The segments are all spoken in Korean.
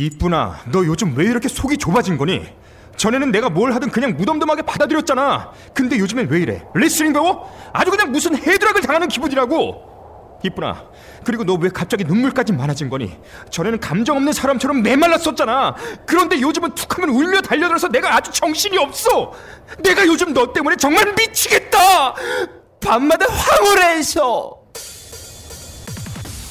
이쁘나, 너 요즘 왜 이렇게 속이 좁아진 거니? 전에는 내가 뭘 하든 그냥 무덤덤하게 받아들였잖아. 근데 요즘엔 왜 이래? 레슬링 배워? 아주 그냥 무슨 헤드락을 당하는 기분이라고. 이쁘나, 그리고 너 왜 갑자기 눈물까지 많아진 거니? 전에는 감정 없는 사람처럼 메말랐었잖아. 그런데 요즘은 툭하면 울며 달려들어서 내가 아주 정신이 없어. 내가 요즘 너 때문에 정말 미치겠다. 밤마다 황홀해서.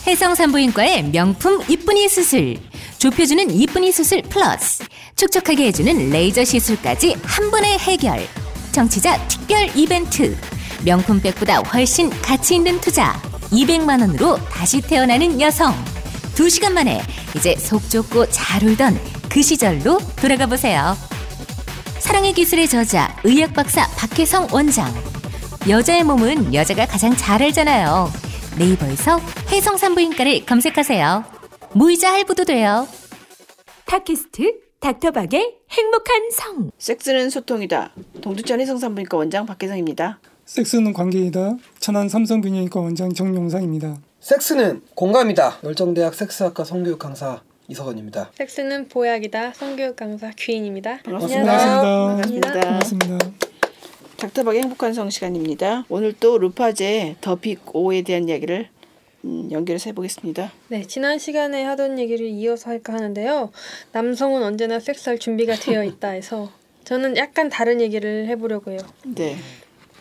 해성산부인과의 명품 이쁜이 수술. 좁혀주는 이쁜이 수술 플러스. 촉촉하게 해주는 레이저 시술까지 한 번에 해결. 정치자 특별 이벤트. 명품백보다 훨씬 가치 있는 투자. 200만 원으로 다시 태어나는 여성. 2시간 만에 이제 속 좁고 잘 울던 그 시절로 돌아가 보세요. 사랑의 기술의 저자 의학 박사 박혜성 원장. 여자의 몸은 여자가 가장 잘 알잖아요. 네이버에서 혜성 산부인과를 검색하세요. 무이자 할부도 돼요. 팟캐스트 닥터박의 행복한 성. 섹스는 소통이다. 동두천 해성산부인과 원장 박혜성입니다. 섹스는 관계이다. 천안 삼성균형외과 원장 정용상입니다. 섹스는 공감이다. 열정대학 섹스학과 성교육 강사 이석원입니다. 섹스는 보약이다. 성교육 강사 귀인입니다. 반갑습니다. 반갑습니다. 반갑습니다. 반갑습니다. 닥터박의 행복한 성 시간입니다. 오늘 또 루파제 더빅 5에 대한 이야기를 음, 연결해서 해보겠습니다. 네, 지난 시간에 하던 얘기를 이어서 할까 하는데요. 남성은 언제나 섹스할 준비가 되어 있다 해서 저는 약간 다른 얘기를 해보려고 해요. 네.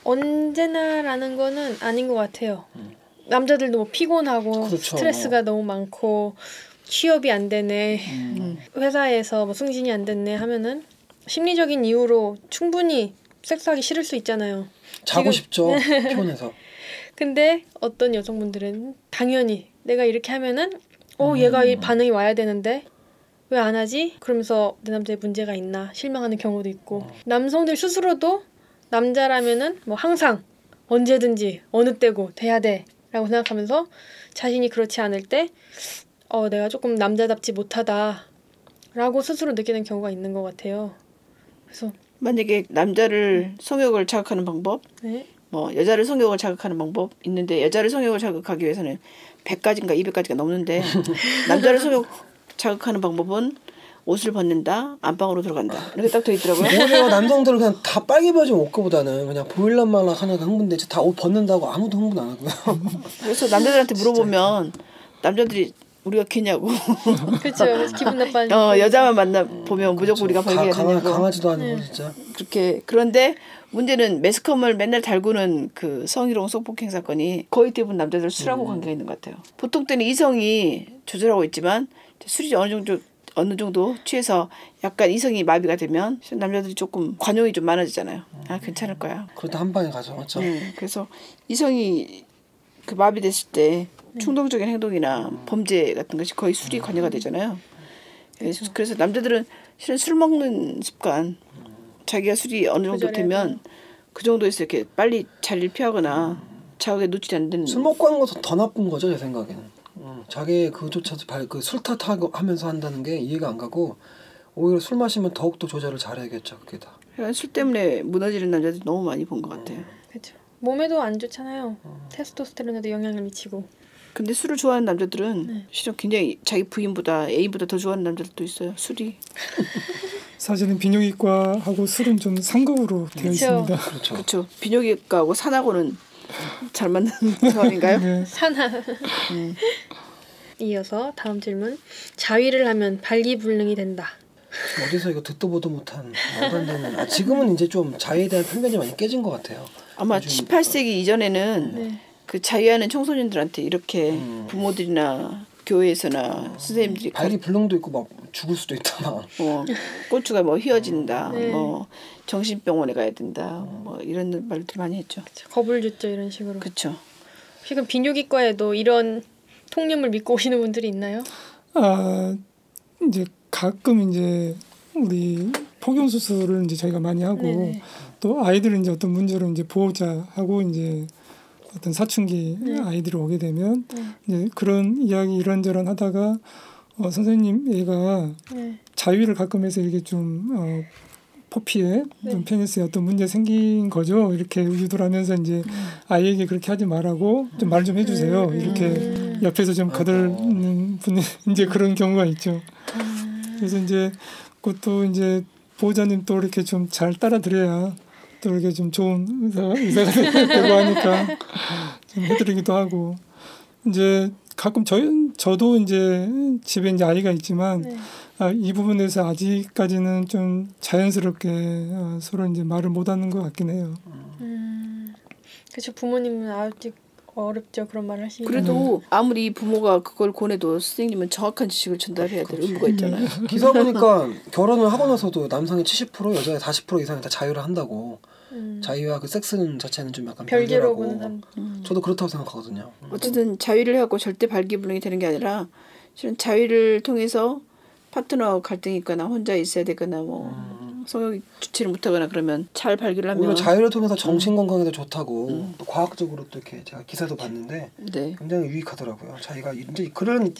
언제나라는 거는 아닌 것 같아요. 남자들도 뭐 피곤하고 그렇죠. 스트레스가 너무 많고 취업이 안 되네, 회사에서 뭐 승진이 안 됐네 하면은 심리적인 이유로 충분히 섹스하기 싫을 수 있잖아요. 자고 지금- 싶죠. 피곤해서. 근데 어떤 여성분들은 당연히 내가 이렇게 하면은 어 얘가 이 반응이 와야 되는데 왜 안 하지? 그러면서 내 남자에 문제가 있나 실망하는 경우도 있고 남성들 스스로도 남자라면은 뭐 항상 언제든지 어느 때고 돼야 돼라고 생각하면서 자신이 그렇지 않을 때 어 내가 조금 남자답지 못하다라고 스스로 느끼는 경우가 있는 것 같아요. 그래서 만약에 남자를 성욕을 자극하는 방법, 네. 뭐 여자를 성욕을 자극하는 방법 있는데 여자를 성욕을 자극하기 위해서는 100가지인가 200가지가 넘는데 남자를 성욕 자극하는 방법은 옷을 벗는다, 안방으로 들어간다 이렇게 딱 돼 있더라고요. 오히려 남성들은 그냥 다 빨개 봐진 옷거보다는 그냥 보일란 말라 하나가 흥분돼. 다옷 벗는다고 아무도 흥분 안 하고요. 그래서 남자들한테 물어보면 남자들이 우리가 개냐고. 그렇죠. 기분 나빠지고 어 여자만 만나 보면 무조건 우리가 가, 벌게 되냐고. 강하지도 않고 진짜. 그렇게 그런데 문제는 매스컴을 맨날 달구는 그 성희롱 성폭행 사건이 거의 대부분 남자들 술하고 관계가 있는 것 같아요. 보통 때는 이성이 조절하고 있지만 술이 어느 정도 어느 정도 취해서 약간 이성이 마비가 되면 남자들이 조금 관용이 좀 많아지잖아요. 아 괜찮을 거야. 그러다 한 방에 가죠. 맞죠? 네, 그래서 이성이 그 마비됐을 때 충동적인 행동이나 범죄 같은 것이 거의 술이 관여가 되잖아요. 그래서, 그래서 남자들은 실은 술 먹는 습관, 자기가 술이 어느 정도 되면 그 정도에서 이렇게 빨리 자리를 피하거나 자극에 노출이 안 되는 술 먹고 하는 것도 더 나쁜 거죠, 제 생각에는. 음, 자기 그조차도 발, 그 술 탓하고 하면서 한다는 게 이해가 안 가고 오히려 술 마시면 더욱더 조절을 잘해야겠죠, 그게 다. 그러니까 술 때문에 무너지는 남자들 너무 많이 본 것 같아요. 그렇죠. 몸에도 안 좋잖아요. 테스토스테론에도 영향을 미치고. 근데 술을 좋아하는 남자들은 네. 실은 굉장히 자기 부인보다 애인보다 더 좋아하는 남자들도 있어요. 술이. 사실은 비뇨기과하고 술은 좀 상급으로 되어 그쵸. 있습니다. 그렇죠. 그렇죠. 비뇨기과하고 산하고는 잘 맞는 상황인가요? 네. 산하. 이어서 다음 질문. 자위를 하면 발기불능이 된다. 어디서 이거 듣도 보도 못한 말도 안 되는. 아, 지금은 이제 좀 자유에 대한 편견이 많이 깨진 것 같아요. 아마 요즘- 18세기 이전에는 네. 그 자유하는 청소년들한테 이렇게 음. 부모들이나 교회에서나 선생님들이 가, 발기 불능도 있고 막 죽을 수도 있다 막. 뭐 고추가 뭐 휘어진다, 네. 뭐 정신병원에 가야 된다, 뭐 이런 말들 많이 했죠. 겁을 줬죠 이런 식으로. 그렇죠. 지금 비뇨기과에도 이런 통념을 믿고 오시는 분들이 있나요? 아 이제 가끔 이제 우리 폭염 수술을 이제 저희가 많이 하고 네네. 또 아이들은 이제 어떤 문제로 이제 보호자하고 이제 어떤 사춘기 네. 아이들이 오게 되면 네. 이제 그런 이야기 이런저런 하다가 어, 선생님 얘가 네. 자위를 가끔 해서 이게 좀 어, 포피에 네. 좀 페니스에 어떤 문제 생긴 거죠. 이렇게 유도를 하면서 이제 아이에게 그렇게 하지 말라고 좀 말좀 해주세요. 음. 이렇게 음. 옆에서 좀 거들는 분이 이제 그런 경우가 있죠. 그래서 이제 그것도 이제 보호자님 또 이렇게 좀 잘 따라드려야 또 이렇게 좀 좋은 의사, 의사가 되고 하니까 좀 해드리기도 하고 이제 가끔 저희 저도 이제 집에 이제 아이가 있지만 네. 아, 이 부분에서 아직까지는 좀 자연스럽게 어, 서로 이제 말을 못하는 것 같긴 해요. 음, 그렇죠. 부모님은 아직 어렵죠. 그런 말을 하시기. 그래도 아무리 부모가 그걸 권해도 선생님은 정확한 지식을 전달해야 될 의무가 있잖아요. 기사 보니까 결혼을 하고 나서도 남성의 70% 여자의 40% 이상이 다 자유를 한다고. 음, 자유와 그 섹스는 자체는 좀 약간 별개로. 보는 사람. 저도 그렇다고 생각하거든요. 어쨌든 자위를 해갖고 절대 발기불능이 되는 게 아니라 실은 자위를 통해서 파트너 갈등이 있거나 혼자 있어야 되거나 뭐 성욕 주체를 못하거나 그러면 잘 발기를 하면 오히려 자유를 통해서 정신 건강에도 좋다고 또 과학적으로 또 이렇게 제가 기사도 봤는데 네. 굉장히 유익하더라고요. 자기가 이제 그런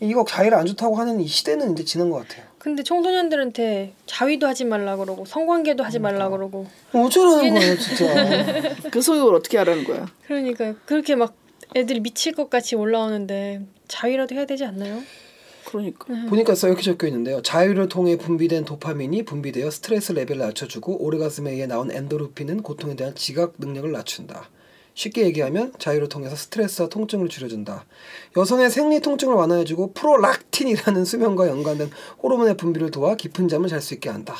이거 자유를 안 좋다고 하는 이 시대는 이제 지난 것 같아요. 근데 청소년들한테 자위도 하지 말라 그러고 성관계도 하지 말라 그러고 어쩌라는 거예요, 진짜. 그 성욕을 어떻게 하라는 거야? 그러니까 그렇게 막 애들이 미칠 것 같이 올라오는데 자위라도 해야 되지 않나요? 그러니까 보니까 써 이렇게 적혀 있는데요. 자유를 통해 분비된 도파민이 분비되어 스트레스 레벨을 낮춰주고 오르가즘에 의해 나온 엔도르핀은 고통에 대한 지각 능력을 낮춘다. 쉽게 얘기하면 자유를 통해서 스트레스와 통증을 줄여준다. 여성의 생리 통증을 완화해주고 프로락틴이라는 수면과 연관된 호르몬의 분비를 도와 깊은 잠을 잘 수 있게 한다.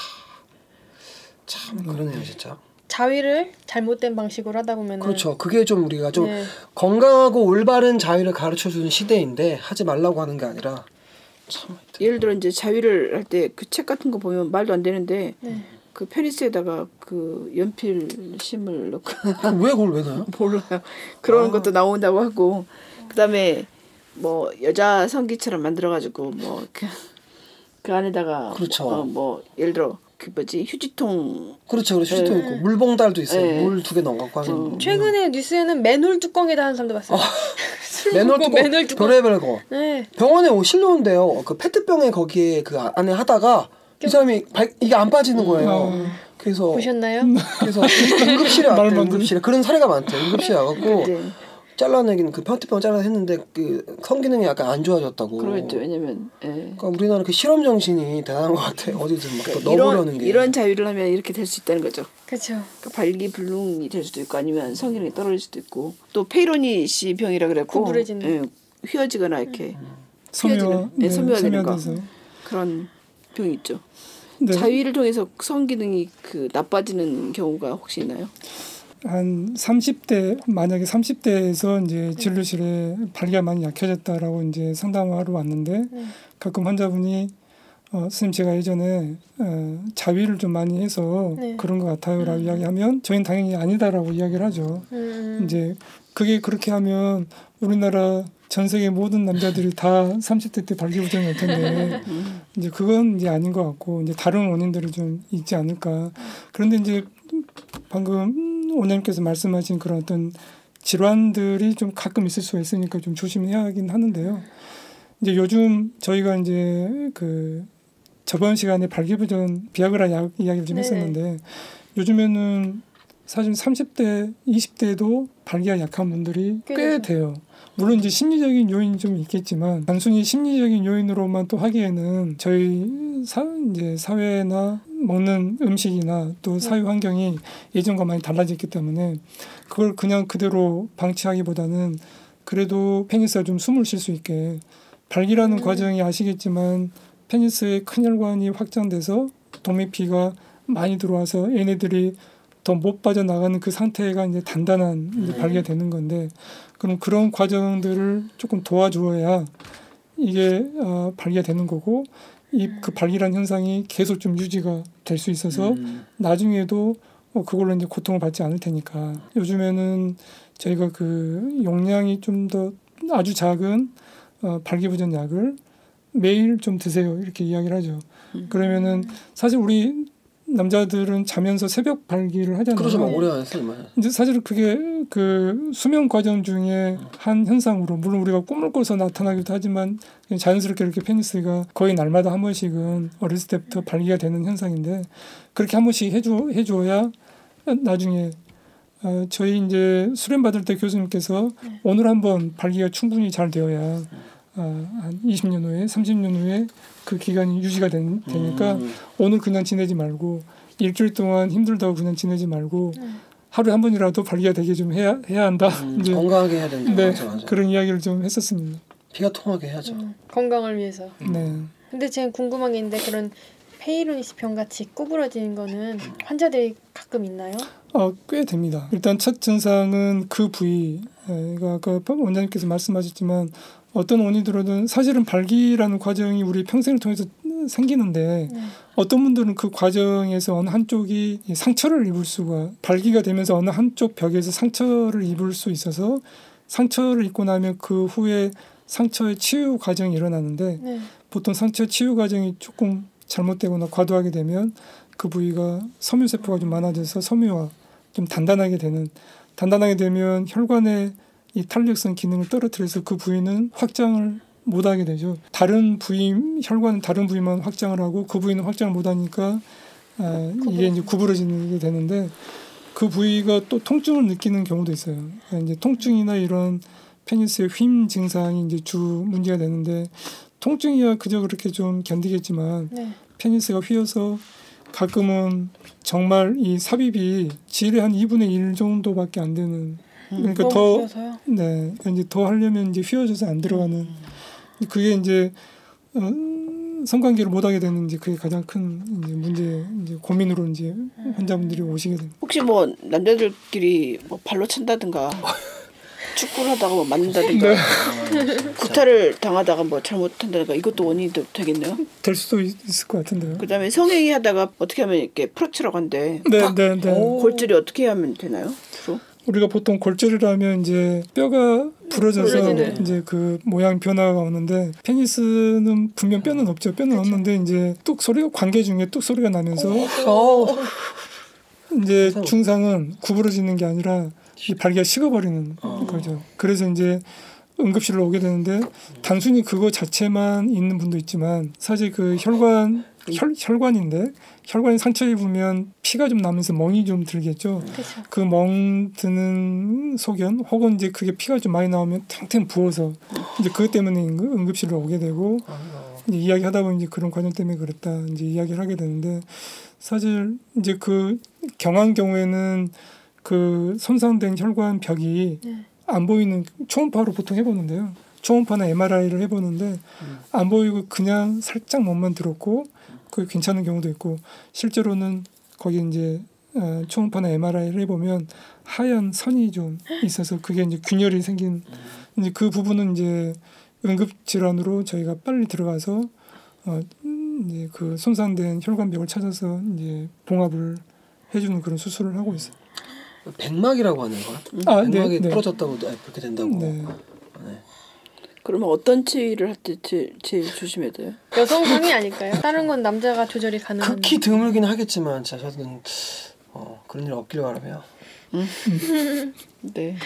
참 그러네요, 진짜. 자위를 잘못된 방식으로 하다 보면은 그렇죠. 그게 좀 우리가 좀 네. 건강하고 올바른 자유를 가르쳐 주는 시대인데 하지 말라고 하는 게 아니라 참 예를 들어 이제 자위를 할 때 그 책 같은 거 보면 말도 안 되는데 네. 그 페니스에다가 그 연필 심을 넣고 왜 그걸 왜 넣어요? 몰라요. 그런 아. 것도 나온다고 하고 그다음에 뭐 여자 성기처럼 만들어 가지고 뭐그 그 안에다가 그렇죠. 어, 뭐 예를 들어 그 뭐지 휴지통 그렇죠. 그렇죠. 휴지통 네. 있고 물봉달도 있어요. 네. 물두 개 넣어갖고 하는. 어. 최근에 뉴스에는 맨홀 뚜껑에다 하는 사람도 봤어요. 술 맨홀 뚜껑, 맨홀 뚜껑. 별의별 거. 네. 병원에 오 실려온대요. 그 페트병에 거기에 그 안에 하다가 이 사람이 발, 이게 안 빠지는 거예요. 어. 그래서 보셨나요? 그래서 응급실에 왔대. 응급실에 그런 사례가 많대. 응급실에 와갖고 네. 잘라내긴 그 페트병 잘라 했는데 그 성기능이 약간 안 좋아졌다고. 그러겠죠. 왜냐면 예. 그러니까 우리나라 그 실험 정신이 대단한 것 같아. 어디든 막또 그러니까 넣어보려는 이런 게. 이런 자유를 하면 이렇게 될 수 있다는 거죠. 그렇죠. 그러니까 발기불능이 될 수도 있고 아니면 성기능이 떨어질 수도 있고 또 페이로니 씨 병이라 그랬고 구부러지는. 예, 휘어지거나 이렇게 섬유화, 휘어지는, 네, 섬유화 되는 거. 그런 병이 있죠. 네. 자위를 통해서 성기능이 그 나빠지는 경우가 혹시 있나요? 한 30대 만약에 30대에서 이제 진료실에 발기가 많이 약해졌다라고 이제 상담하러 왔는데 네. 가끔 환자분이 어, 선생님 제가 예전에 어, 자위를 좀 많이 해서 네. 그런 것 같아요라고 이야기하면 저희는 당연히 아니다라고 이야기를 하죠. 음, 이제 그게 그렇게 하면 우리나라 전 세계 모든 남자들이 다 30대 때 발기부전이 올 텐데 이제 그건 이제 아닌 것 같고 이제 다른 원인들이 좀 있지 않을까. 그런데 이제 방금 원장님께서 말씀하신 그런 어떤 질환들이 좀 가끔 있을 수가 있으니까 좀 조심해야 하긴 하는데요. 이제 요즘 저희가 이제 그 저번 시간에 발기부전 비아그라 약 이야기를 좀 네네. 했었는데 요즘에는 사실 30대, 20대도 발기가 약한 분들이 꽤. 돼요. 물론 이제 심리적인 요인이 좀 있겠지만 단순히 심리적인 요인으로만 또 하기에는 저희 사 이제 사회나 먹는 음식이나 또 사회 환경이 예전과 많이 달라졌기 때문에 그걸 그냥 그대로 방치하기보다는 그래도 페니스가 좀 숨을 쉴 수 있게 발기라는 과정이 아시겠지만 페니스의 큰 혈관이 확장돼서 도미피가 많이 들어와서 얘네들이 더 못 빠져나가는 그 상태가 이제 단단한 이제 발기가 되는 건데 그럼 그런 과정들을 조금 도와주어야 이게 어, 발기가 되는 거고 이 그 발기란 현상이 계속 좀 유지가 될 수 있어서 음. 나중에도 어, 그걸로 이제 고통을 받지 않을 테니까 요즘에는 저희가 그 용량이 좀 더 아주 작은 어, 발기부전 약을 매일 좀 드세요 이렇게 이야기를 하죠. 그러면은 사실 우리 남자들은 자면서 새벽 발기를 하잖아요. 그러죠. 막 오래 안 했어요. 막. 이제 사실 그게 그 수면 과정 중에 한 현상으로 물론 우리가 꿈을 꿔서 나타나기도 하지만 그냥 자연스럽게 이렇게 페니스가 거의 날마다 한 번씩은 어렸을 때부터 발기가 되는 현상인데 그렇게 한 번씩 해줘 해줘야 나중에 어, 저희 이제 수련 받을 때 교수님께서 오늘 한번 발기가 충분히 잘 되어야 아, 한 20년 후에 30년 후에 그 기간이 유지가 된, 되니까 음. 오늘 그냥 지내지 말고 일주일 동안 힘들다고 그냥 지내지 말고 음. 하루에 한 번이라도 발기가 되게 좀 해야 해야 한다. 음, 이제 건강하게 해야 된다. 네 맞아, 맞아. 그런 이야기를 좀 했었습니다. 피가 통하게 해야죠. 음, 건강을 위해서. 네. 근데 제가 궁금한 게 있는데 그런 페이로니스 병 같이 구부러지는 거는 환자들이 가끔 있나요? 어, 꽤 됩니다. 일단 첫 증상은 그 부위, 에, 가 아까 원장님께서 말씀하셨지만 어떤 원인으로든 사실은 발기라는 과정이 우리 평생을 통해서 생기는데 네. 어떤 분들은 그 과정에서 어느 한쪽이 상처를 입을 수가 발기가 되면서 어느 한쪽 벽에서 상처를 입을 수 있어서 상처를 입고 나면 그 후에 상처의 치유 과정이 일어나는데 네. 보통 상처 치유 과정이 조금 잘못되거나 과도하게 되면 그 부위가 섬유 세포가 좀 많아져서 섬유화 좀 단단하게 되는 단단하게 되면 혈관의 이 탄력성 기능을 떨어뜨려서 그 부위는 확장을 못하게 되죠. 다른 부위 혈관은 다른 부위만 확장을 하고 그 부위는 확장을 못하니까 아, 이게 이제 구부러지는 게 되는데 그 부위가 또 통증을 느끼는 경우도 있어요. 그러니까 이제 통증이나 이런 페니스의 휨 증상이 이제 주 문제가 되는데 통증이야 그저 그렇게 좀 견디겠지만 네. 페니스가 휘어서 가끔은 정말 이 삽입이 질의 한 2분의 1 정도밖에 안 되는 그러니까 더? 네, 이제 더 하려면 이제 휘어져서 안 들어가는 그게 이제 어, 성관계를 못 하게 되는 이제 그게 가장 큰 이제 문제 이제 고민으로 이제 환자분들이 오시게 됩니다. 혹시 뭐 남자들끼리 뭐 발로 찬다든가 축구를 하다가 뭐 맞는다든가 네. 구타를 당하다가 뭐 잘못한다든가 이것도 원인이 되- 되겠네요. 될 수도 있, 을 것 같은데요. 그다음에 성행위 하다가 어떻게 하면 이렇게 프랙처라고 한대. 네, 네, 네. 골절이 어떻게 하면 되나요? 주로? 우리가 보통 골절이라면 이제 뼈가 부러져서 부러지네. 이제 그 모양 변화가 오는데 페니스는 분명 뼈는 없죠. 뼈는 없는데 이제 뚝 소리가 관계 중에 뚝 소리가 나면서 어. 이제 중상은 구부러지는 게 아니라 이 발기가 식어버리는 거죠. 그래서 이제 응급실로 오게 되는데 단순히 그거 자체만 있는 분도 있지만 사실 그 혈관 혈, 혈관인데 혈관이 상처 입으면 피가 좀 나면서 멍이 좀 들겠죠. 그렇죠. 그 멍 드는 소견 혹은 이제 그게 피가 좀 많이 나오면 탱탱 부어서 이제 그것 때문에 응급- 응급실로 오게 되고 이제 이야기하다 보면 이제 그런 과정 때문에 그랬다 이제 이야기를 하게 되는데 사실 이제 그 경한 경우에는 그 손상된 혈관 벽이 네. 안 보이는 초음파로 보통 해보는데요. 초음파나 MRI를 해보는데 안 보이고 그냥 살짝 몸만 들었고 그 괜찮은 경우도 있고 실제로는 거기 이제 어, 초음파나 MRI를 해보면 하얀 선이 좀 있어서 그게 이제 균열이 생긴 이제 그 부분은 이제 응급 질환으로 저희가 빨리 들어가서 어, 음, 이제 그 손상된 혈관벽을 찾아서 이제 봉합을 해주는 그런 수술을 하고 있어요. 백막이라고 하는 거야? 아, 네, 백막이 네. 부러졌다고 아, 그렇게 된다고. 네. 그러면 어떤 치의를 할 때 제일, 조심해야 돼요? 여성상이 아닐까요? 다른 건 남자가 조절이 가능한. 극히 드물긴 하겠지만 진짜 저는 어, 그런 일 없길 바라며. 네.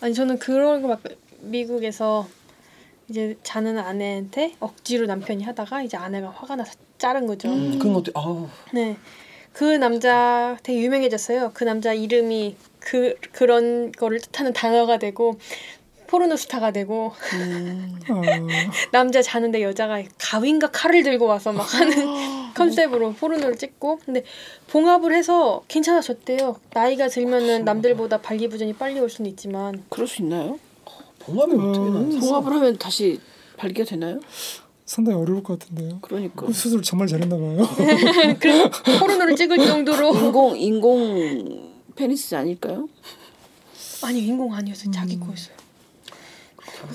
아니 저는 그런 거 막 미국에서 이제 자는 아내한테 억지로 남편이 하다가 이제 아내가 화가 나서 자른 거죠. 음, 그런 것도 아우 네. 그 남자 되게 유명해졌어요. 그 남자 이름이 그 그런 거를 뜻하는 단어가 되고 포르노 스타가 되고 어, 남자 자는데 여자가 가위인가 칼을 들고 와서 막 하는 컨셉으로 포르노를 찍고 근데 봉합을 해서 괜찮아졌대요. 나이가 들면은 남들보다 발기부전이 빨리 올 수는 있지만 그럴 수 있나요? 봉합이 어떻게 음. 나? 봉합을 하면 다시 발기가 되나요? 상당히 어려울 것 같은데요. 그러니까 그 수술 정말 잘했나 봐요. 그 포르노를 찍을 정도로 인공 인공 페니스 아닐까요? 아니 인공 아니었어요. 자기 거였어요.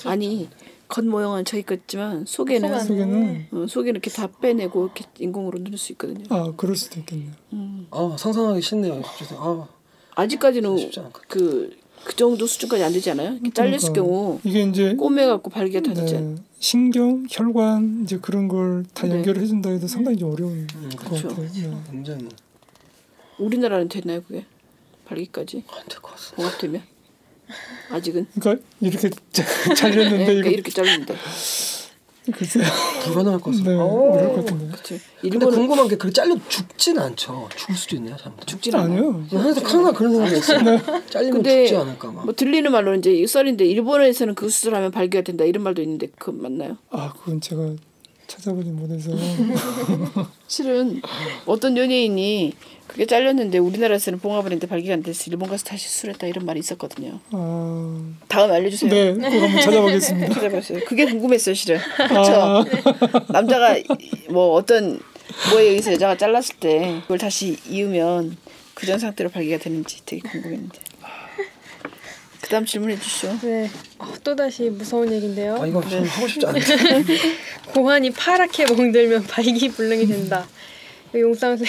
아니 겉 모양은 저희 같지만 속에는 속. 속에는 어, 속에는 이렇게 다 빼내고 이렇게 인공으로 누를 수 있거든요. 아 그럴 수도 있겠네요. 음. 아 상상하기 싫네요. 아 아직까지는 않거든. 그, 그 정도 수준까지 안 되지 않아요? 이렇게 잘렸을 그러니까 경우 이게 이제 꼬매갖고 발기가 다 되지 않아요? 네, 신경, 혈관 이제 그런 걸다 네. 연결을 해준다 해도 상당히 좀 어려운 음, 것 그렇죠. 같아요. 네. 굉장히 우리나라는 됐나요 그게? 발기까지 안될 것 같습니다. 봉합되면? 아직은? 그러니까 이렇게 잘렸는데 네, 그러니까 이거 이렇게 잘렸는데 글쎄요. 불가능할 것 같습니다. 네. 어려울 것 같은데. 그치. 근데 일본은 궁금한 게 그렇게 잘려 죽진 않죠. 죽을 수도 있네요, 잘못. 죽진 않아요. 아니요. 항상 항상 그런 생각이 있어요. 잘리면 근데 죽지 않을까 봐. 뭐 들리는 말로는 이제 이 썰인데 일본에서는 그 수술하면 발기가 된다 이런 말도 있는데 그 맞나요? 아 그건 제가 찾아보지 못해서 실은 어떤 연예인이 그게 잘렸는데 우리나라에서는 봉합을 했는데 발기가 안 돼서 일본 가서 다시 수술했다 이런 말이 있었거든요. 아, 다음 알려주세요. 네, 꼭 한번 찾아보겠습니다. 찾아봤어요. 그게 궁금했어요, 실은. 아, 그렇죠. 남자가 이- 뭐 어떤 뭐에 의해서 여자가 잘랐을 때 그걸 다시 이으면 그전 상태로 발기가 되는지 되게 궁금했는데. 그다음 질문해 주시죠. 네. 어, 또다시 무서운 얘기인데요. 아 이거 네. 좀 하고 싶지 않은데. 고환이 파랗게 멍들면 발기불능이 된다. 용상 쌤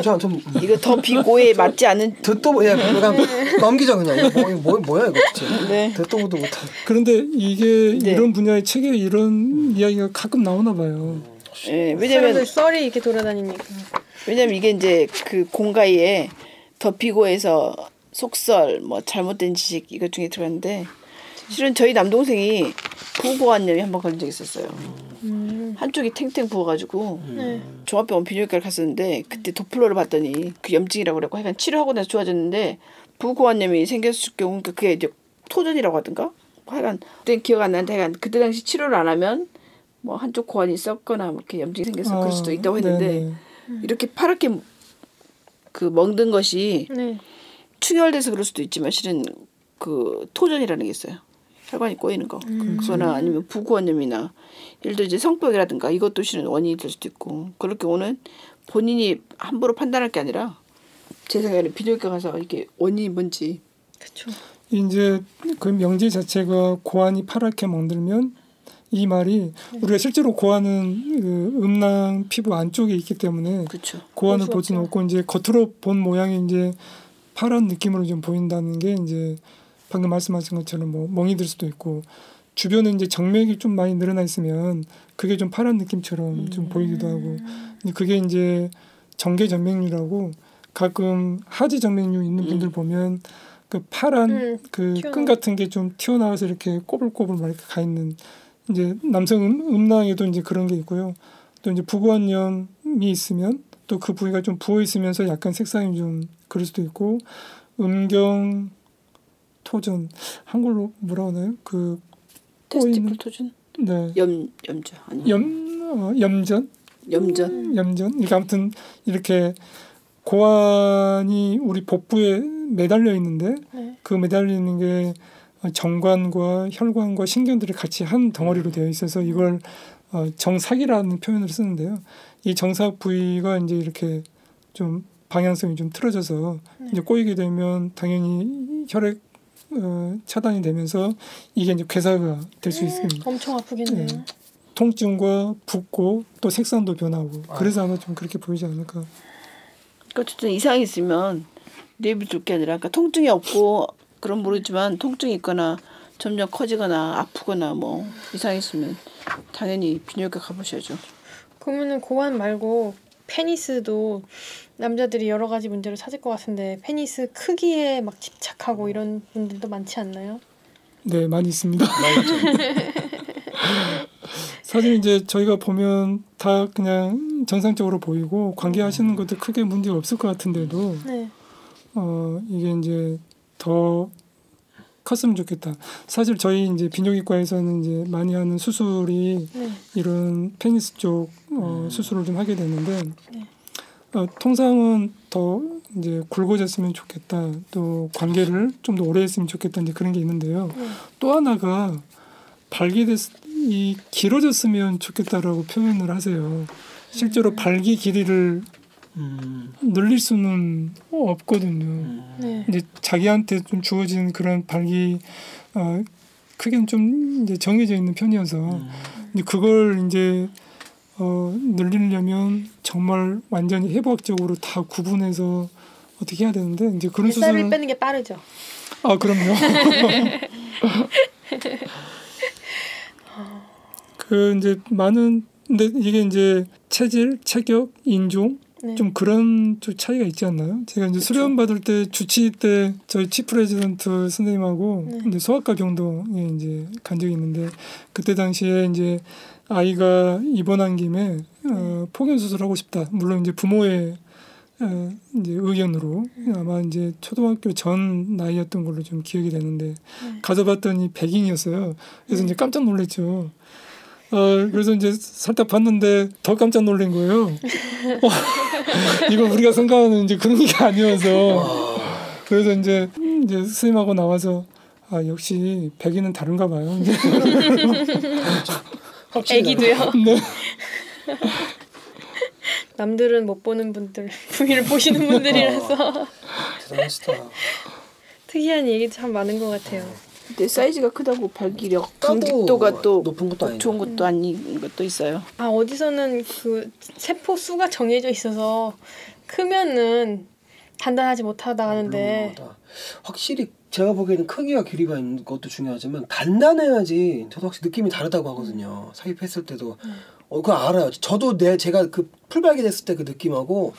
좀, 좀 이거 더 비고에 맞지 않은 듣도 뭐- 예, 그냥 넘기자 그냥. 이거 뭐, 뭐 뭐 야 이거 진짜. 네. 듣도 보도 못해. 그런데 이게 네. 이런 분야의 책에 이런 이야기가 가끔 나오나 봐요. 예, 사람들 왜냐면 썰이 이렇게 돌아다니니까. 왜냐면 이게 이제 그 공가에 더 비고에서 속설 뭐 잘못된 지식 이것 중에 들어갔는데 실은 저희 남동생이 부고환염이 한 번 걸린 적이 있었어요. 한쪽이 탱탱 부어가지고 네. 종합병원 비뇨기과를 갔었는데 그때 도플러를 봤더니 그 염증이라고 그랬고 하여간 치료하고 나서 좋아졌는데 부고환염이 생겼을 경우 그러니까 그게 이제 토전이라고 하던가 하여간 그때 기억 안 나는데 하여간 그때 당시 치료를 안 하면 뭐 한쪽 고환이 썩거나 뭐 이렇게 염증이 생겨서 그럴 수도 있다고 했는데 아, 네네. 이렇게 파랗게 그 먹는 것이 네. 충혈돼서 그럴 수도 있지만 실은 그 토전이라는 게 있어요. 혈관이 꼬이는 거. 그거나 아니면 부구원염이나 예를 들어 이제 성병이라든가 이것도 실은 원인이 될 수도 있고 그럴 경우는 본인이 함부로 판단할 게 아니라 제 생각에는 비뇨기과 가서 이게 원인이 뭔지 그렇죠. 이제 그 명제 자체가 고환이 파랗게 멍들면 이 말이 우리가 실제로 고환은 그 음낭 피부 안쪽에 있기 때문에 그렇죠. 고환을 볼 보지 수 없죠. 못고 이제 겉으로 본 모양이 이제 파란 느낌으로 좀 보인다는 게 이제 방금 말씀하신 것처럼 뭐 멍이 들 수도 있고 주변에 이제 정맥이 좀 많이 늘어나 있으면 그게 좀 파란 느낌처럼 좀 보이기도 하고 그게 이제 정계정맥류라고 가끔 하지 정맥류 있는 분들 보면 그 파란 음, 그끈 튀어나와. 같은 게 좀 튀어나와서 이렇게 꼬불꼬불 막 이렇게 가 있는 이제 남성 음, 음낭에도 이제 그런 게 있고요. 또 이제 부관염이 있으면 또 그 부위가 좀 부어 있으면서 약간 색상이 좀 그럴 수도 있고 음경 토전 한글로 뭐라 하나요? 그 테스티클 토전, 네. 염 염자 아니 염 어, 염전 염전. 염전 그러니까 아무튼 이렇게 고환이 우리 복부에 매달려 있는데 네. 그 매달려 있는 게 정관과 혈관과 신경들이 같이 한 덩어리로 되어 있어서 이걸 어, 정삭이라는 표현을 쓰는데요. 이 정삭 부위가 이제 이렇게 좀 방향성이 좀 틀어져서 이제 꼬이게 되면 당연히 혈액 어, 차단이 되면서 이게 이제 괴사가 될 수 있습니다. 엄청 아프겠네요. 네. 통증과 붓고 또 색상도 변하고 그래서 아마 좀 그렇게 보이지 않을까. 그러니까 어쨌든 이상이 있으면 내비둘 게 아니라 그러니까 통증이 없고 그런 모르지만 통증이 있거나 점점 커지거나 아프거나 뭐 이상이 있으면 당연히 비뇨기과 가보셔야죠. 그러면은 고환 말고 페니스도 남자들이 여러 가지 문제를 찾을 것 같은데 페니스 크기에 막 집착하고 이런 분들도 많지 않나요? 네, 많이 있습니다. 사실 이제 저희가 보면 다 그냥 정상적으로 보이고 관계하시는 것도 크게 문제가 없을 것 같은데도 네. 어 이게 이제 더 컸으면 좋겠다. 사실 저희 이제 비뇨기과에서는 이제 많이 하는 수술이 네. 이런 페니스 쪽 어, 수술을 좀 하게 되는데 네. 어, 통상은 더 이제 굵어졌으면 좋겠다. 또 관계를 좀 더 오래 했으면 좋겠다. 이제 그런 게 있는데요. 네. 또 하나가 발기됐 이 길어졌으면 좋겠다라고 표현을 하세요. 실제로 발기 길이를 음. 늘릴 수는 없거든요. 네. 이제 자기한테 좀 주어진 그런 발기 어, 크기는 좀 이제 정해져 있는 편이어서 근데 그걸 이제 어, 늘리려면 정말 완전히 해부학적으로 다 구분해서 어떻게 해야 되는데 이제 그런 수술은 빼는 게 빠르죠. 아 그럼요. 그 이제 많은 근데 이게 이제 체질, 체격, 인종 네. 좀 그런 좀 차이가 있지 않나요? 제가 이제 수련 받을 때 주치 때 저희 chief resident 선생님하고 네. 이제 소아과 병동에 이제 간 적이 있는데 그때 당시에 이제 아이가 입원한 김에 어, 폭염 수술하고 싶다. 물론 이제 부모의 어, 이제 의견으로 아마 이제 초등학교 전 나이였던 걸로 좀 기억이 되는데 가서 봤더니 백인이었어요. 그래서 이제 깜짝 놀랐죠. 어, 그래서 이제 살짝 봤는데 더 깜짝 놀란 거예요. 어, 이거 우리가 생각하는 이제 그런 게 아니어서 그래서 이제 이제 선생님하고 나와서 아 역시 백인은 다른가 봐요. 애기도요. 네. 남들은 못 보는 분들 부위를 보시는 분들이라서 대단하시다. 특이한 얘기 참 많은 것 같아요. 근데 사이즈가 크다고 발기력, 까도 분깃도가 또 높은 것도 아니고. 좋은 것도 아닌 것도 있어요. 아 어디서는 그 세포 수가 정해져 있어서 크면은 단단하지 못하다 하는데 거다. 확실히 제가 보기에는 크기와 길이가 있는 것도 중요하지만 단단해야지 저도 확실히 느낌이 다르다고 하거든요. 삽입했을 때도 어 그거 알아요. 저도 내 제가 그 풀발기 됐을 때 그 느낌하고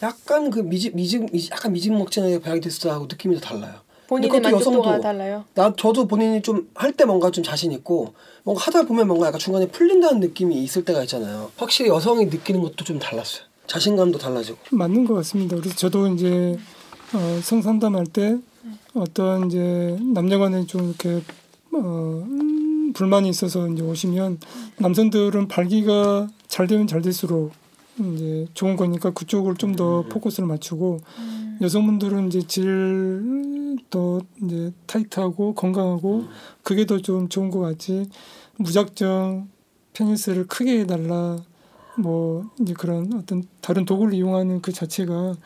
약간 그 미지 미지 약간 미지먹지하게 발기 됐을 때하고 느낌이 좀 달라요. 본인의 만족도가 여성도 달라요. 나 저도 본인이 좀 할 때 뭔가 좀 자신 있고 뭔가 하다 보면 뭔가 약간 중간에 풀린다는 느낌이 있을 때가 있잖아요. 확실히 여성이 느끼는 것도 좀 달랐어요. 자신감도 달라지고. 맞는 것 같습니다. 그래서 저도 이제 어, 성상담할 때 어떤 이제 남녀간에 좀 이렇게 어, 음, 불만이 있어서 이제 오시면 남성들은 발기가 잘 되면 잘 될수록 이제 좋은 거니까 그쪽을 좀 더 포커스를 맞추고 여성분들은 이제 질 더 이제 타이트하고 건강하고 그게 더 좀 좋은 것 같지 무작정 페니스를 크게 해달라 뭐 이제 그런 어떤 다른 도구를 이용하는 그 자체가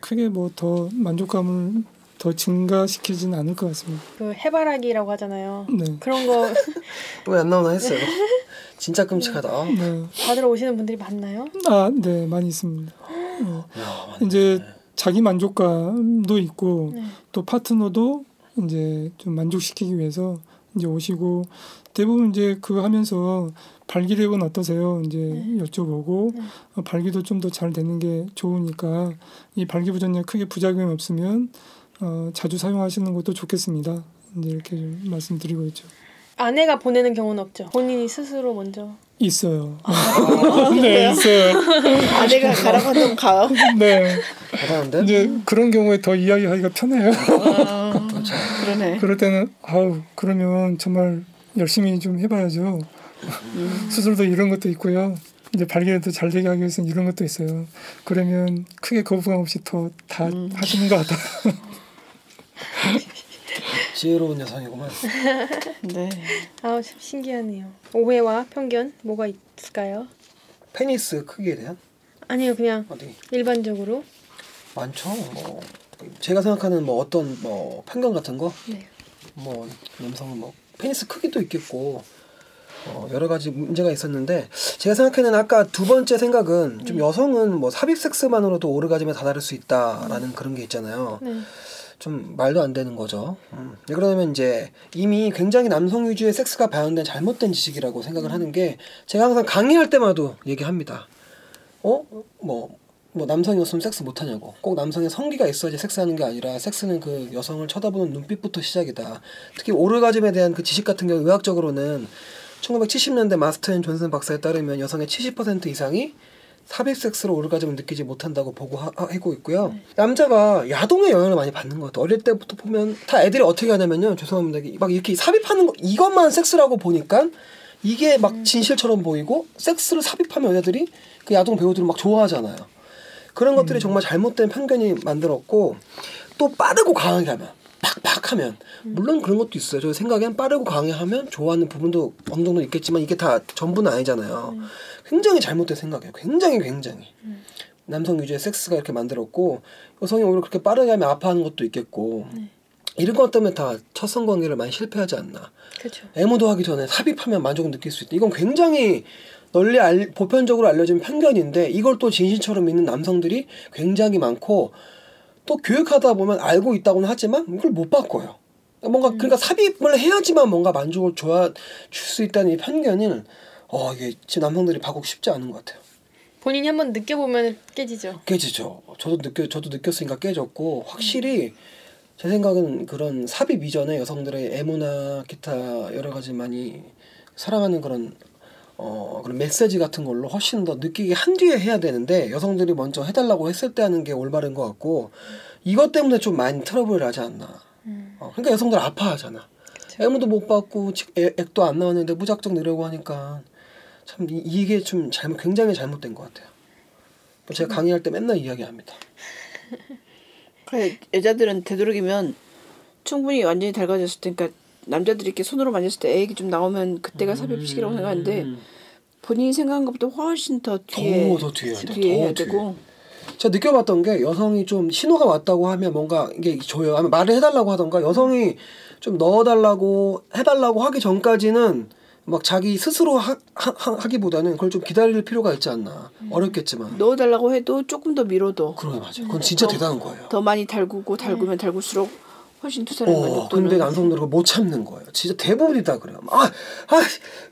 크게 뭐 더 만족감을 더 증가시키진 않을 것 같습니다. 그 해바라기라고 하잖아요. 네. 그런 거 왜 안 나오나 했어요. 진짜 끔찍하다. 네. 받으러 오시는 분들이 많나요? 아, 네, 많이 있습니다. 야, 맞네. 이제 자기 만족감도 있고 네. 또 파트너도 이제 좀 만족시키기 위해서 이제 오시고 대부분 이제 그거 하면서 발기력은 어떠세요? 이제 여쭤보고 네. 어, 발기도 좀 더 잘 되는 게 좋으니까 이 발기부전약 크게 부작용이 없으면 어, 자주 사용하시는 것도 좋겠습니다. 이제 이렇게 좀 말씀드리고 있죠. 아내가 보내는 경우는 없죠. 본인이 스스로 먼저. 있어요. 네, 있어요. 아내가 가라고 한다면 가요. 네. 대단한데? 이제 그런 경우에 더 이야기하기가 편해요. 아, 그러네. 그럴 때는 아우 그러면 정말 열심히 좀 해봐야죠. 수술도 이런 것도 있고요. 이제 발견도 잘 되게 하기 위해서는 이런 것도 있어요. 그러면 크게 거부감 없이 더다 하시는 것 같아요. 지혜로운 여성이구만. 네. 아우 참 신기하네요. 오해와 편견 뭐가 있을까요? 페니스 크기에 대한 아니요 그냥 어디 일반적으로 많죠. 뭐 제가 생각하는 뭐 어떤 뭐 편견 같은 거, 네. 뭐 남성은 뭐 페니스 크기도 있겠고 어, 여러 가지 문제가 있었는데 제가 생각하는 아까 두 번째 생각은 좀 여성은 뭐 삽입 섹스만으로도 오르가즘에 다다를 수 있다라는 그런 게 있잖아요. 네. 좀 말도 안 되는 거죠. 음. 왜 그러냐면 이제 이미 굉장히 남성 위주의 섹스가 발현된 잘못된 지식이라고 생각을 하는 게 제가 항상 강의할 때마도 얘기합니다. 어? 뭐, 뭐 남성이었으면 섹스 못하냐고. 꼭 남성의 성기가 있어야지 섹스하는 게 아니라 섹스는 그 여성을 쳐다보는 눈빛부터 시작이다. 특히 오르가즘에 대한 그 지식 같은 경우 의학적으로는 1970년대 마스터 앤 존슨 박사에 따르면 여성의 70% 이상이 삽입 섹스로 오르가즘을 느끼지 못한다고 보고 하 고 있고요. 남자가 야동의 영향을 많이 받는 것 같아요. 어릴 때부터 보면 다 애들이 어떻게 하냐면요. 죄송합니다. 막 이렇게 삽입하는 거 이것만 섹스라고 보니까 이게 막 진실처럼 보이고 섹스를 삽입하면 여자들이 그 야동 배우들은 막 좋아하잖아요. 그런 것들이 정말 잘못된 편견이 만들었고 또 빠르고 강하게 하면 팍팍 하면 물론 그런 것도 있어요. 저 생각엔 빠르고 강하게 하면 좋아하는 부분도 어느 정도 있겠지만 이게 다 전부는 아니잖아요. 굉장히 잘못된 생각이에요. 굉장히 굉장히 남성 위주의 섹스가 이렇게 만들었고 여성이 오히려 그렇게 빠르게 하면 아파하는 것도 있겠고 이런 것 때문에 다 첫 성 관계를 많이 실패하지 않나. 그렇죠. 애무도 하기 전에 삽입하면 만족을 느낄 수 있다. 이건 굉장히 널리 알, 보편적으로 알려진 편견인데 이걸 또 진실처럼 믿는 남성들이 굉장히 많고 또 교육하다 보면 알고 있다고는 하지만 이걸 못 바꿔요. 뭔가 그러니까 삽입을 해야지만 뭔가 만족을 줘야 줄 수 있다는 이 편견을 어 이게 지금 남성들이 바꾸기 쉽지 않은 것 같아요. 본인이 한번 느껴보면 깨지죠. 깨지죠. 저도 느껴 저도 느꼈으니까 깨졌고 확실히 제 생각은 그런 삽입 이전에 여성들의 애무나 기타 여러 가지 많이 사랑하는 그런 어, 그런 메시지 같은 걸로 훨씬 더 느끼게 한 뒤에 해야 되는데 여성들이 먼저 해달라고 했을 때 하는 게 올바른 것 같고 이것 때문에 좀 많이 트러블을 하지 않나. 어, 그러니까 여성들 아파하잖아. 애무도 못 받고 애- 액도 안 나왔는데 무작정 내려고 하니까 참 이- 이게 좀 잘못 굉장히 잘못된 것 같아요. 제가 강의할 때 맨날 이야기합니다. 그래, 여자들은 되도록이면 충분히 완전히 때, 그러니까 남자들이 이렇게 손으로 만졌을 때 애기 좀 나오면 그때가 삽입 시기라고 생각하는데 본인이 생각한 것보다 훨씬 더 뒤에 더, 더 뒤에 돼. 뒤에 해야 더 뒤에. 되고 제가 느껴봤던 게 여성이 좀 신호가 왔다고 하면 뭔가 이게 줘요. 아니면 말을 해달라고 하던가 여성이 좀 넣어달라고 해달라고 하기 전까지는 막 자기 스스로 하, 하, 하기보다는 그걸 좀 기다릴 필요가 있지 않나. 어렵겠지만. 넣어달라고 해도 조금 더 밀어도 그러게 맞아요. 그건 진짜 대단한 거예요. 더 많이 달구고 달구면 달굴수록 훨씬 투사를 어, 만족도는 근데 남성들은 그걸 못 참는 거예요. 진짜 대부분이 다 그래요. 아, 아,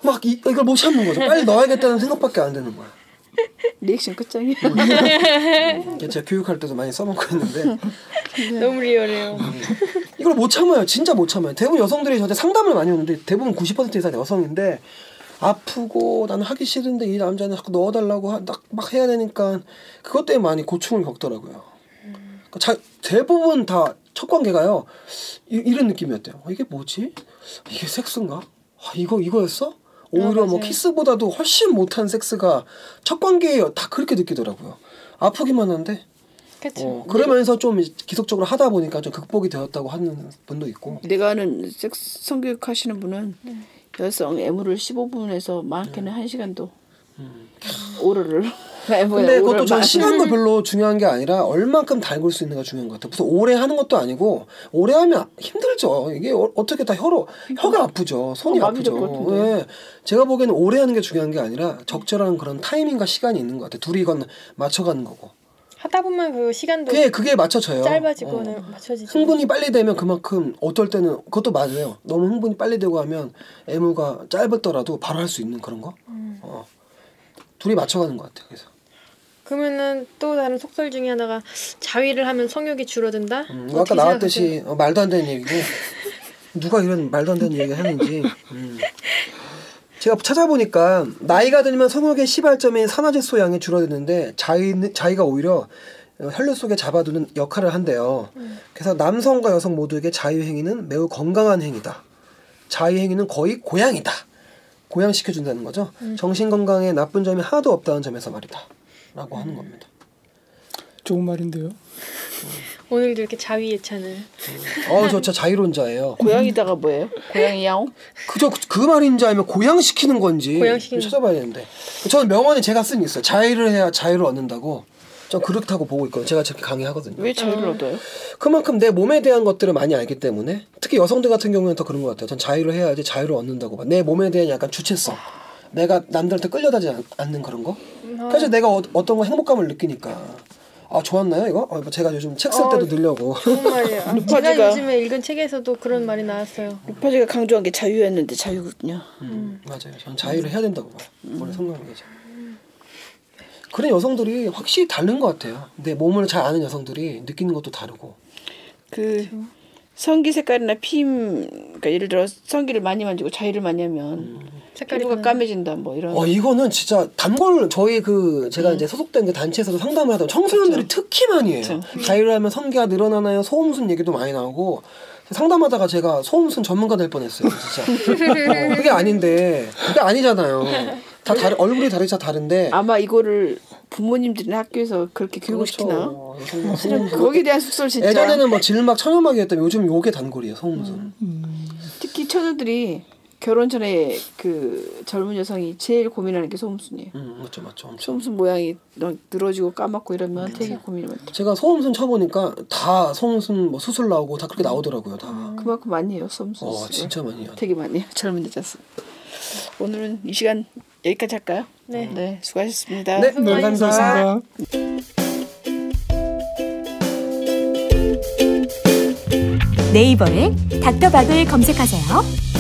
막 이, 이걸 못 참는 거죠. 빨리 넣어야겠다는 생각밖에 안 드는 거야. 리액션 끝장이야. 이게 제가 교육할 때도 많이 써먹고 있는데 너무 리얼해요. 이걸 못 참아요. 진짜 못 참아요. 대부분 여성들이 저한테 상담을 많이 오는데 대부분 90% 이상 여성인데 아프고 나는 하기 싫은데 이 남자는 자꾸 넣어달라고 하- 막, 막 해야 되니까 그것 때문에 많이 고충을 겪더라고요. 그러니까 자, 대부분 다 첫 관계가요 이, 이런 느낌이었대요. 어, 이게 뭐지? 이게 섹스인가? 아, 이거 이거였어? 오히려 뭐 맞아요. 키스보다도 훨씬 못한 섹스가 첫 관계에 다 그렇게 느끼더라고요. 아프기만 한데 그렇죠. 어, 그러면서 좀 기속적으로 하다 보니까 좀 극복이 되었다고 하는 분도 있고. 내가 아는 섹스 성교육 하시는 분은 여성 애무를 15분에서 많게는 1시간도 오르를 근데 그것도 전 많- 시간도 별로 중요한 게 아니라 얼만큼 달굴 수 있는가 중요한 것 같아요. 무슨 오래 하는 것도 아니고 오래 하면 힘들죠. 이게 어, 어떻게 다 혀로 혀가 아프죠. 손이 어, 아프죠. 예. 제가 보기에는 오래 하는 게 중요한 게 아니라 적절한 그런 타이밍과 시간이 있는 것 같아요. 둘이 이건 맞춰가는 거고. 하다 보면 그 시간도 그게 그게 맞춰져요. 짧아지고는 어. 맞춰지죠. 흥분이 빨리 되면 그만큼 어떨 때는 그것도 맞아요. 너무 흥분이 빨리 되고 하면 애무가 짧았더라도 바로 할 수 있는 그런 거. 음. 어. 둘이 맞춰가는 것 같아요. 그래서 그러면은 또 다른 속설 중에 하나가 자위를 하면 성욕이 줄어든다. 음, 어떻게 아까 나왔듯이 어, 말도 안 되는 얘기고 누가 이런 말도 안 되는 얘기 하는지 음. 제가 찾아보니까 나이가 들면 성욕의 시발점인 산화질소 양이 줄어드는데 자위, 자위가 오히려 어, 혈류 속에 잡아두는 역할을 한대요. 그래서 남성과 여성 모두에게 자위 행위는 매우 건강한 행위다. 자위 행위는 거의 고양이다. 고양시켜 준다는 거죠. 정신 건강에 나쁜 점이 하나도 없다는 점에서 말이다. 라고 하는 겁니다. 좋은 말인데요. 오늘도 이렇게 자위 예찬을. 어, 저 자유론자예요. 고양이다가 뭐예요? 고양이 야옹? 그저 그, 그 말인 줄 알면 고양 시키는 건지 고양 시키는 좀 찾아봐야 되는데 저는 명언이 제가 쓴게 있어요 자유를 해야 자유를 얻는다고 전 그렇다고 보고 있거든요 제가 저렇게 강의하거든요 왜 자유를 얻어요? 그만큼 내 몸에 대한 것들을 많이 알기 때문에 특히 여성들 같은 경우는 더 그런 것 같아요 전 자유를 해야지 자유를 얻는다고 봐. 내 몸에 대한 약간 주체성 내가 남들한테 끌려다지 않- 않는 그런 거 그래서 내가 어, 어떤 거 행복감을 느끼니까 아 좋았나요 이거? 어, 제가 요즘 책 쓸 때도 늘려고 말이에요. 아, 제가 요즘에 읽은 책에서도 그런 말이 나왔어요. 루파지가 강조한 게 자유였는데 자유거든요. 음, 맞아요. 저는 자유를 해야 된다고 봐요. 원래 성경에서. 그런 여성들이 확실히 다른 것 같아요. 내 몸을 잘 아는 여성들이 느끼는 것도 다르고. 그 성기 색깔이나 피임, 그러니까 예를 들어 성기를 많이 만지고 자유를 많이 하면 색깔이 피부가 변한다. 까매진다 뭐 이런. 어 이거는 진짜 단골 저희 그 제가 이제 소속된 그 단체에서도 상담을 하다 청소년들이 특히 많이 해요. 자유를 하면 성기가 늘어나나요? 소음순 얘기도 많이 나오고 상담하다가 제가 소음순 전문가 될 뻔했어요. 진짜. 어, 그게 아닌데 그게 아니잖아요. 다 다른 얼굴이 다르다 다른데. 아마 이거를 부모님들이나 학교에서 그렇게 교육을 시키나? 그렇죠. 거기에 대한 숙설 진짜. 예전에는 뭐 질막 천연막이었다면 요즘 요게 단골이에요 소음순. 특히 처녀들이 결혼 전에 그 젊은 여성이 제일 고민하는 게 소음순이에요. 음 맞죠 맞죠. 엄청. 소음순 모양이 너- 늘어지고 까맣고 이러면 되게 고민이 많다. 제가 소음순 쳐보니까 다 소음순 뭐 수술 나오고 다 그렇게 나오더라고요 다. 그만큼 많이 해요 소음순. 어 진짜 많이 해요. 되게 많이 해요 젊은 여자수. 오늘은 이 시간 여기까지 할까요? 네. 네 수고하셨습니다. 네 감사합니다. 감사합니다. 네이버에 닥터박을 검색하세요.